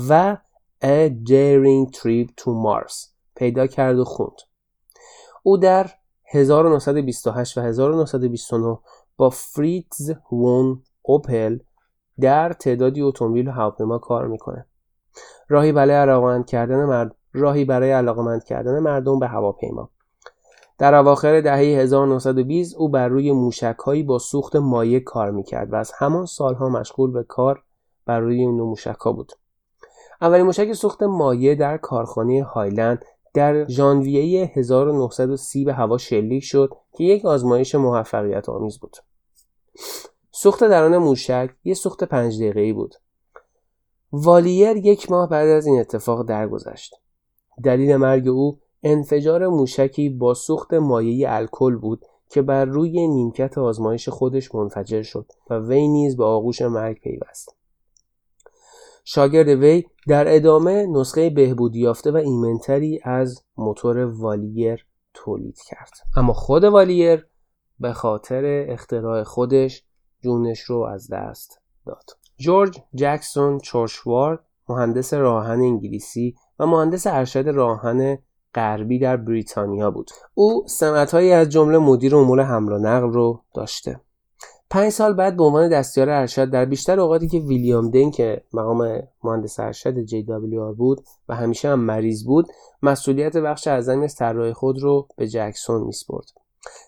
Speaker 1: و A Daring Trip to Mars پیدا کرد و خوند. او در 1928 و 1929 با فریتز وون اوپل در تعدادی اتومبیل و هواپیما کار می‌کنه. راهی برای علاقمند کردن مرد راهی برای علاقمند کردن مردم به هواپیما. در اواخر دهه 1920 او بر روی موشکهایی با سوخت مایع کار می‌کرد و از همان سالها مشغول به کار بر روی این موشک بود. اولین موشک سوخت مایع در کارخانه هایلند در ژانویه 1930 به هوا شلیک شد که یک آزمایش موفقیت آمیز بود. سوخت درون موشک یه سوخت پنج ای بود. والیر یک ماه بعد از این اتفاق درگذشت. دلیل مرگ او انفجار موشکی با سوخت مایع الکل بود که بر روی نیمکت آزمایش خودش منفجر شد و وی نیز به آغوش مرگ پیوست. شاگرد وی در ادامه نسخه بهبودی یافته و ایمنتری از موتور والیر تولید کرد. اما خود والیر به خاطر اختراع خودش جونش رو از دست داد. جورج جکسون چورشوارد مهندس راهن انگلیسی و مهندس ارشد راهن غربی در بریتانیا بود. او سمتهایی از جمله مدیر امور حمل و نقل رو داشته. پنج سال بعد به عنوان دستیار ارشد در بیشتر اوقاتی که ویلیام دین که مقام مهندس ارشد آر بود و همیشه هم مریض بود مسئولیت بخش اعظمی از طراحی خود رو به جکسون میسپرد.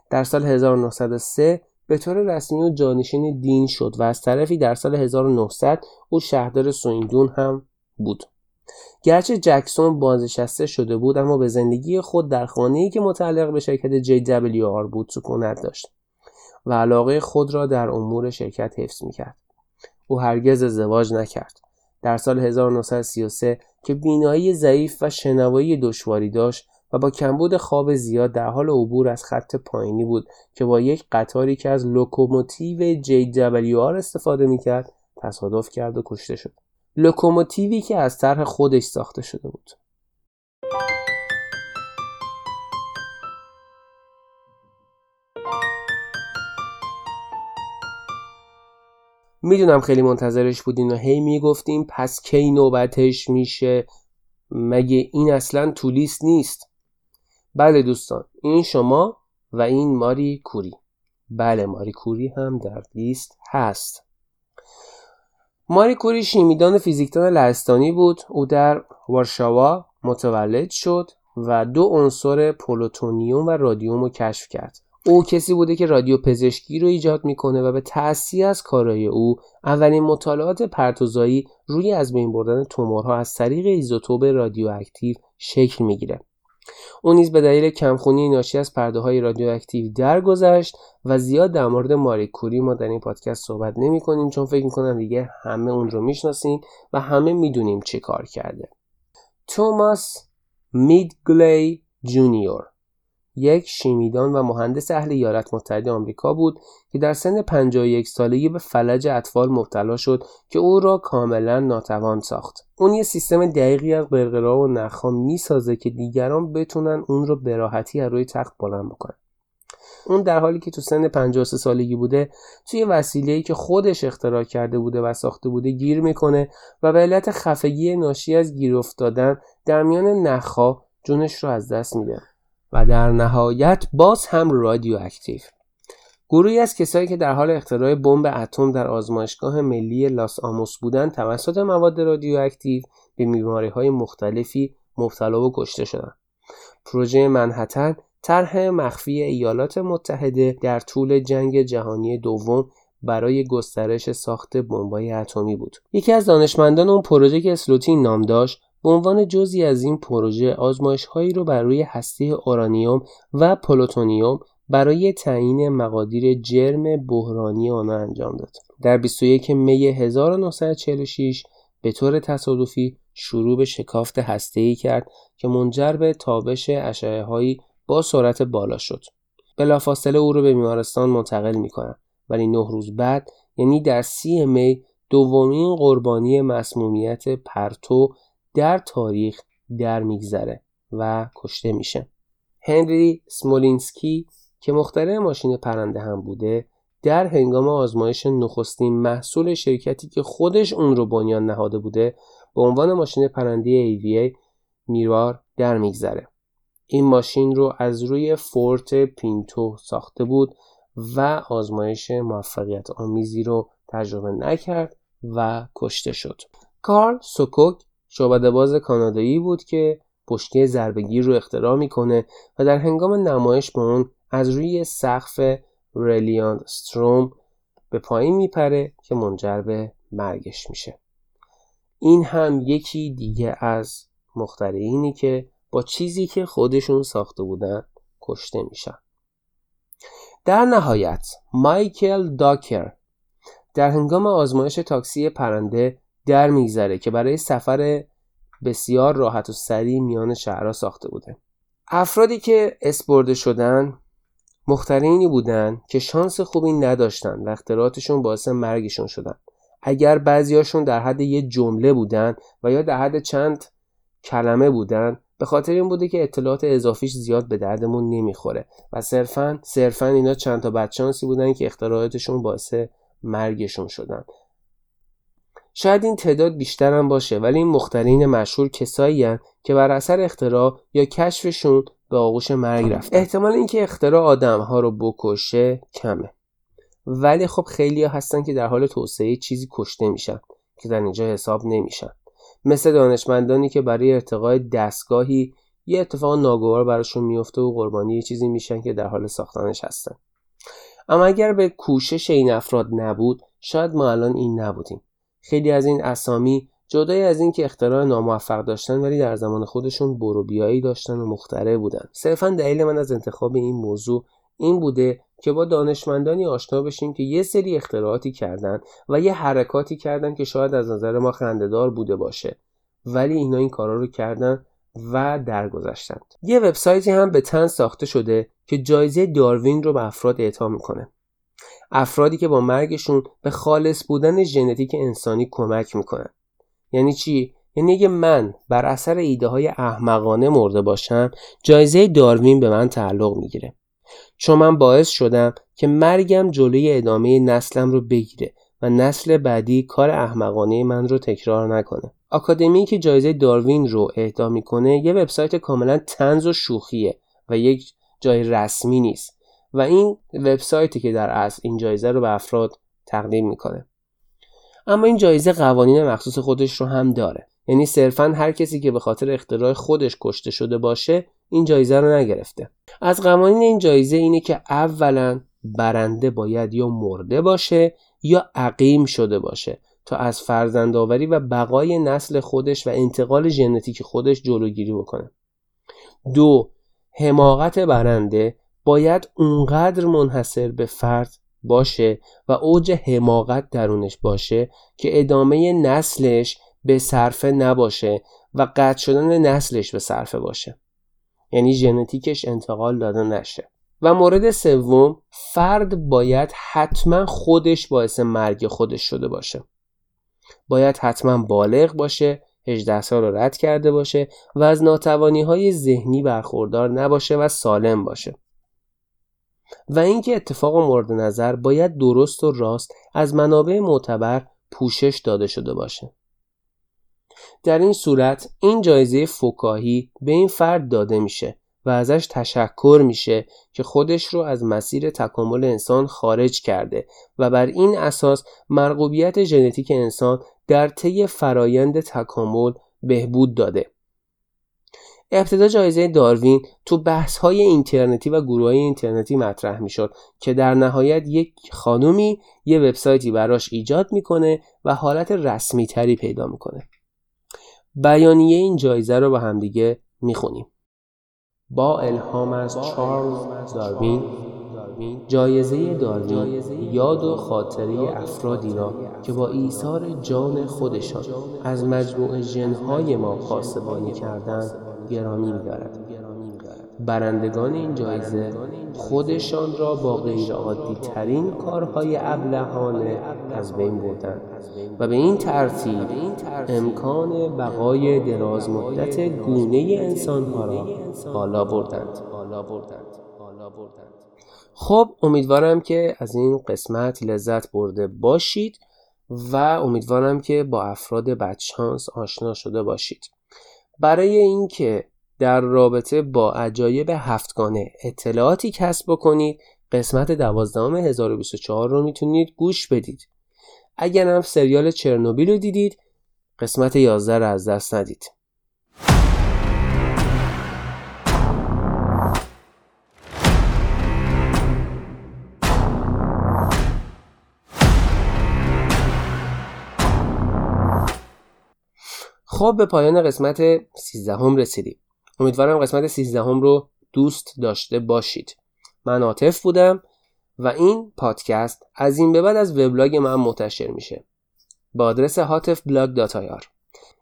Speaker 1: در سال 1903 به طور رسمی او جانشین دین شد و از طرفی در سال 1900 او شهردار سویندون هم بود گرچه جکسون بازنشسته شده بود اما به زندگی خود در خانه‌ای که متعلق به شرکت JWR بود سکونت داشت و علاقه خود را در امور شرکت حفظ می‌کرد. او هرگز ازدواج نکرد. در سال 1933 که بینایی ضعیف و شنوایی دشواری داشت و با کمبود خواب زیاد در حال عبور از خط پایینی بود که با یک قطاری که از لوکوموتیو GWR استفاده می‌کرد تصادف کرد و کشته شد. لوکوموتیوی که از طرح خودش ساخته شده بود. می‌دونم خیلی منتظرش بودین و هی می‌گفتیم پس کی نوبتش میشه مگه این اصلا تو لیست نیست بله دوستان این شما و این ماری کوری. بله ماری کوری هم در لیست هست. ماری کوری شیمیدان فیزیکدان لهستانی بود. او در وارشاوا متولد شد و دو عنصر پلوتونیوم و رادیوم رو کشف کرد. او کسی بوده که رادیو پزشکی رو ایجاد می‌کنه و به تأثیر از کارهای او اولین مطالعات پرتوزایی روی از بین بردن تومورها از طریق ایزوتوپ رادیواکتیو شکل می‌گیره. او نیز به دلیل کمخونی ناشی از پرتوهای رادیواکتیو درگذشت و زیاد در مورد ماری کوری ما در این پادکست صحبت نمی کنیم چون فکر می‌کنم دیگه همه اون رو می‌شناسیم و همه می‌دونیم چه کار کرده. توماس میدگلی جونیور. یک شیمیدان و مهندس اهل ایالات متحده آمریکا بود که در سن 51 سالگی به فلج اطفال مبتلا شد که او را کاملا ناتوان ساخت. اون یه سیستم دقیقی از قرقرا و نخها می‌سازه که دیگران بتونن اون رو به راحتی از روی تخت بلند بکنن. اون در حالی که تو سن 53 سالگی بوده توی وسیله‌ای که خودش اختراع کرده بوده و ساخته بوده گیر می‌کنه و به علت خفگی ناشی از گیر افتادن در میان نخها جونش رو از دست میده. و در نهایت باز هم رادیواکتیو گروهی از کسایی که در حال اختراع بمب اتم در آزمایشگاه ملی لاس آموس بودند توسط مواد رادیواکتیو به بیماری های مختلفی مبتلا و کشته شدند. پروژه منحتن طرح مخفی ایالات متحده در طول جنگ جهانی دوم برای گسترش ساخت بمبای اتمی بود. یکی از دانشمندان اون پروژه که اسلوتین نام داشت به عنوان جزی از این پروژه آزمایش هایی رو بر روی هسته اورانیوم و پلوتونیوم برای تعیین مقادیر جرم بحرانی آنها انجام داد. در 21 می 1946 به طور تصادفی شروع به شکافت ای کرد که منجر به تابش اشعه هایی با سرعت بالا شد. بلافاصله او را به بیمارستان منتقل می کنند ولی نه روز بعد یعنی در سی می دومین قربانی مسمومیت پرتو در تاریخ در میگذره و کشته میشه. هنری سمولینسکی که مخترع ماشین پرنده هم بوده در هنگام آزمایش نخستین محصول شرکتی که خودش اون رو بنیان نهاده بوده به عنوان ماشین پرنده AVA میزار در میگذره. این ماشین رو از روی فورد پینتو ساخته بود و آزمایش موفقیت آمیزی رو تجربه نکرد و کشته شد. کارل سوچک شعبده باز کانادایی بود که بشکه ضربگیر رو اختراع می‌کنه و در هنگام نمایش به اون از روی سقف ریلاینت آسترودوم به پایین میپره که منجر به مرگش میشه. این هم یکی دیگه از مخترعینی که با چیزی که خودشون ساخته بودن کشته میشن. در نهایت مایکل داکر در هنگام آزمایش تاکسی پرنده در میگذره که برای سفر بسیار راحت و سریع میان شهرها ساخته بوده. افرادی که اسپرده شدن مخترینی بودن که شانس خوبی نداشتن و اختراعاتشون باعث مرگشون شدن. اگر بعضیاشون در حد یه جمله بودن و یا در حد چند کلمه بودن به خاطر این بوده که اطلاعات اضافیش زیاد به دردمون نمی‌خوره و صرفا صرفا اینا چند تا بدشانسی بودن که اختراعاتشون باعث مرگشون شدن. شاید این تعداد بیشتر هم باشه ولی این مخترین مشهور کسایی که بر اثر اختراع یا کشفشون به آغوش مرگ رفتن. احتمال اینکه اختراع آدم ها رو بکشه کمه. ولی خب خیلی ها هستن که در حال توسعه چیزی کشته میشن که در اینجا حساب نمیشن. مثل دانشمندانی که برای ارتقای دستگاهی یه اتفاق ناگوار براشون میفته و قربانی یه چیزی میشن که در حال ساختنش هستن. اما اگر به کوشش این افراد نبود شاید ما الان این نبودیم. خیلی از این اسامی جدای از اینکه اختراع ناموفق داشتن ولی در زمان خودشون بروبیایی داشتن و مخترع بودن. صرفا دلیل من از انتخاب این موضوع این بوده که با دانشمندانی آشنا بشیم که یه سری اختراعاتی کردن و یه حرکاتی کردن که شاید از نظر ما خندهدار بوده باشه. ولی اینا این کارا رو کردن و درگذشتند. یه وبسایتی هم به تن ساخته شده که جایزه داروین رو به افراد اعطا می‌کنه. افرادی که با مرگشون به خالص بودن ژنتیک انسانی کمک می‌کنن. یعنی چی؟ یعنی اگه من بر اثر ایده های احمقانه مرده باشم جایزه داروین به من تعلق می‌گیره. چون من باعث شدم که مرگم جلوی ادامه نسلم رو بگیره و نسل بعدی کار احمقانه من رو تکرار نکنه. آکادمی که جایزه داروین رو اهدا می‌کنه یه وبسایت کاملا تنز و شوخیه و یک جای رسمی نیست. و این وبسایتی که در اصل این جایزه رو به افراد تقدیم می‌کنه. اما این جایزه قوانین مخصوص خودش رو هم داره. یعنی صرفا هر کسی که به خاطر اختراع خودش کشته شده باشه این جایزه رو نگرفته. از قوانین این جایزه اینه که اولا برنده باید یا مرده باشه یا عقیم شده باشه تا از فرزندآوری و بقای نسل خودش و انتقال ژنتیک خودش جلوگیری بکنه. دو حماقت برنده باید اونقدر منحصر به فرد باشه و اوج حماقت درونش باشه که ادامه نسلش به صرفه نباشه و قطع شدن نسلش به صرفه باشه. یعنی ژنتیکش انتقال داده نشه. و مورد سوم فرد باید حتما خودش باعث مرگ خودش شده باشه. باید حتما بالغ باشه 18 سال رو رد کرده باشه و از ناتوانی های ذهنی برخوردار نباشه و سالم باشه. و اینکه اتفاق مورد نظر باید درست و راست از منابع معتبر پوشش داده شده باشه. در این صورت این جایزه فکاهی به این فرد داده میشه و ازش تشکر میشه که خودش رو از مسیر تکامل انسان خارج کرده و بر این اساس مرغوبیت ژنتیک انسان در طی فرایند تکامل بهبود داده. ابتدا جایزه داروین تو بحث های اینترنتی و گروه های اینترنتی مطرح می‌شد که در نهایت یک خانومی یه وبسایتی براش ایجاد می‌کنه و حالت رسمی تری پیدا می‌کنه. بیانیه این جایزه رو با همدیگه می‌خونیم. با الهام از چارلز داروین جایزه داروین یاد و خاطره افرادی را که با ایثار جان خودشان از مجموع جنهای ما پاسبانی کردند گرامی می‌دارد. برندگان این جایزه خودشان را با غیرعادی ترین کارهای ابلهانه از بین بردند و به این ترتیب امکان بقای دراز مدت گونه انسانها را بالا بردند. خب امیدوارم که از این قسمت لذت برده باشید و امیدوارم که با افراد بدشانس آشنا شده باشید. برای اینکه در رابطه با عجایب هفتگانه اطلاعاتی کسب بکنید قسمت دوازدهم 1024 رو می‌تونید گوش بدید. اگر هم سریال چرنوبیل رو دیدید قسمت 11 رو از دست ندید. خب به پایان قسمت 13 هم رسیدیم. امیدوارم قسمت 13 هم رو دوست داشته باشید. من عاطف بودم و این پادکست از این به بعد از وبلاگ من منتشر میشه. با آدرس hatifblog.ir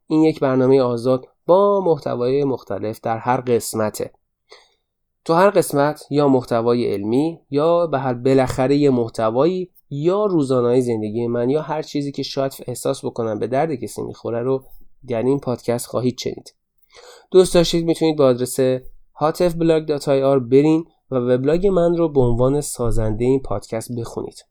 Speaker 1: این یک برنامه آزاد با محتوای مختلف در هر قسمته. تو هر قسمت یا محتوای علمی یا به هر بالاخره یه محتوایی یا روزانه زندگی من یا هر چیزی که شاید احساس بکنم به درد کسی می‌خوره رو در این پادکست خواهید شنید. دوست داشتید می‌تونید با آدرس hatifblog.ir برین و وبلاگ من رو به عنوان سازنده این پادکست بخونید.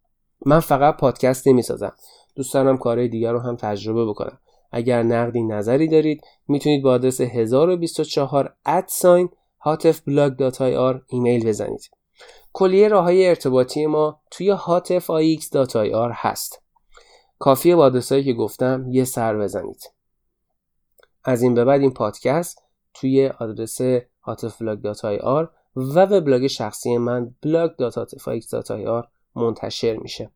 Speaker 1: من فقط پادکست نمی‌سازم. دوست دارم کارهای دیگر رو هم تجربه بکنم. اگر نقدی نظری دارید می‌تونید با آدرس 1024 ادساین hatifblog.ir ایمیل بزنید. کلیه راه های ارتباطی ما توی hatifix.ir هست. کافیه با آدرسایی که گفتم یه سر بزنید. از این به بعد این پادکست توی آدرس hatifblog.ir و وبلاگ شخصی من blog.hatifix.ir منتشر میشه.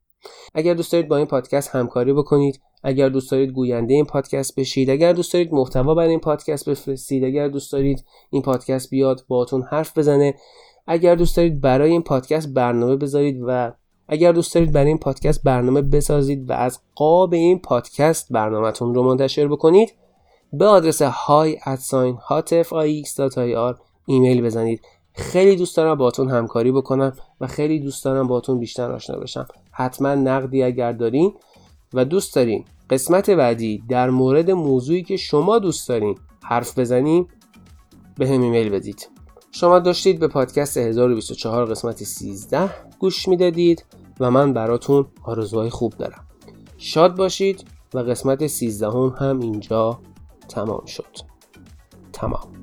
Speaker 1: اگر دوست دارید با این پادکست همکاری بکنید اگر دوست دارید گوینده این پادکست بشید اگر دوست دارید محتوا برای این پادکست بفرستید اگر دوست دارید این پادکست بیاد باهاتون حرف بزنه اگر دوست دارید برای این پادکست برنامه بذارید و اگر دوست دارید برای این پادکست برنامه بسازید و از قاب این پادکست برنامهتون رو منتشر بکنید به آدرس های ادساین ایمیل بزنید. خیلی دوست دارم باتون همکاری بکنم و خیلی دوست دارم باتون بیشتر آشنا بشم. حتما نقدی اگر دارین و دوست دارین. قسمت بعدی در مورد موضوعی که شما دوست دارین حرف بزنیم به هم ایمیل بدید. شما داشتید به پادکست 1024 قسمت 13 گوش می‌دادید و من براتون آرزوهای خوب دارم. شاد باشید و قسمت سیزدهم هم اینجا تمام شد. تمام.